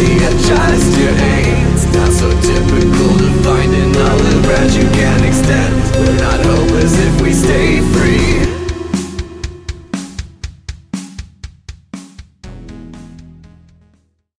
be a child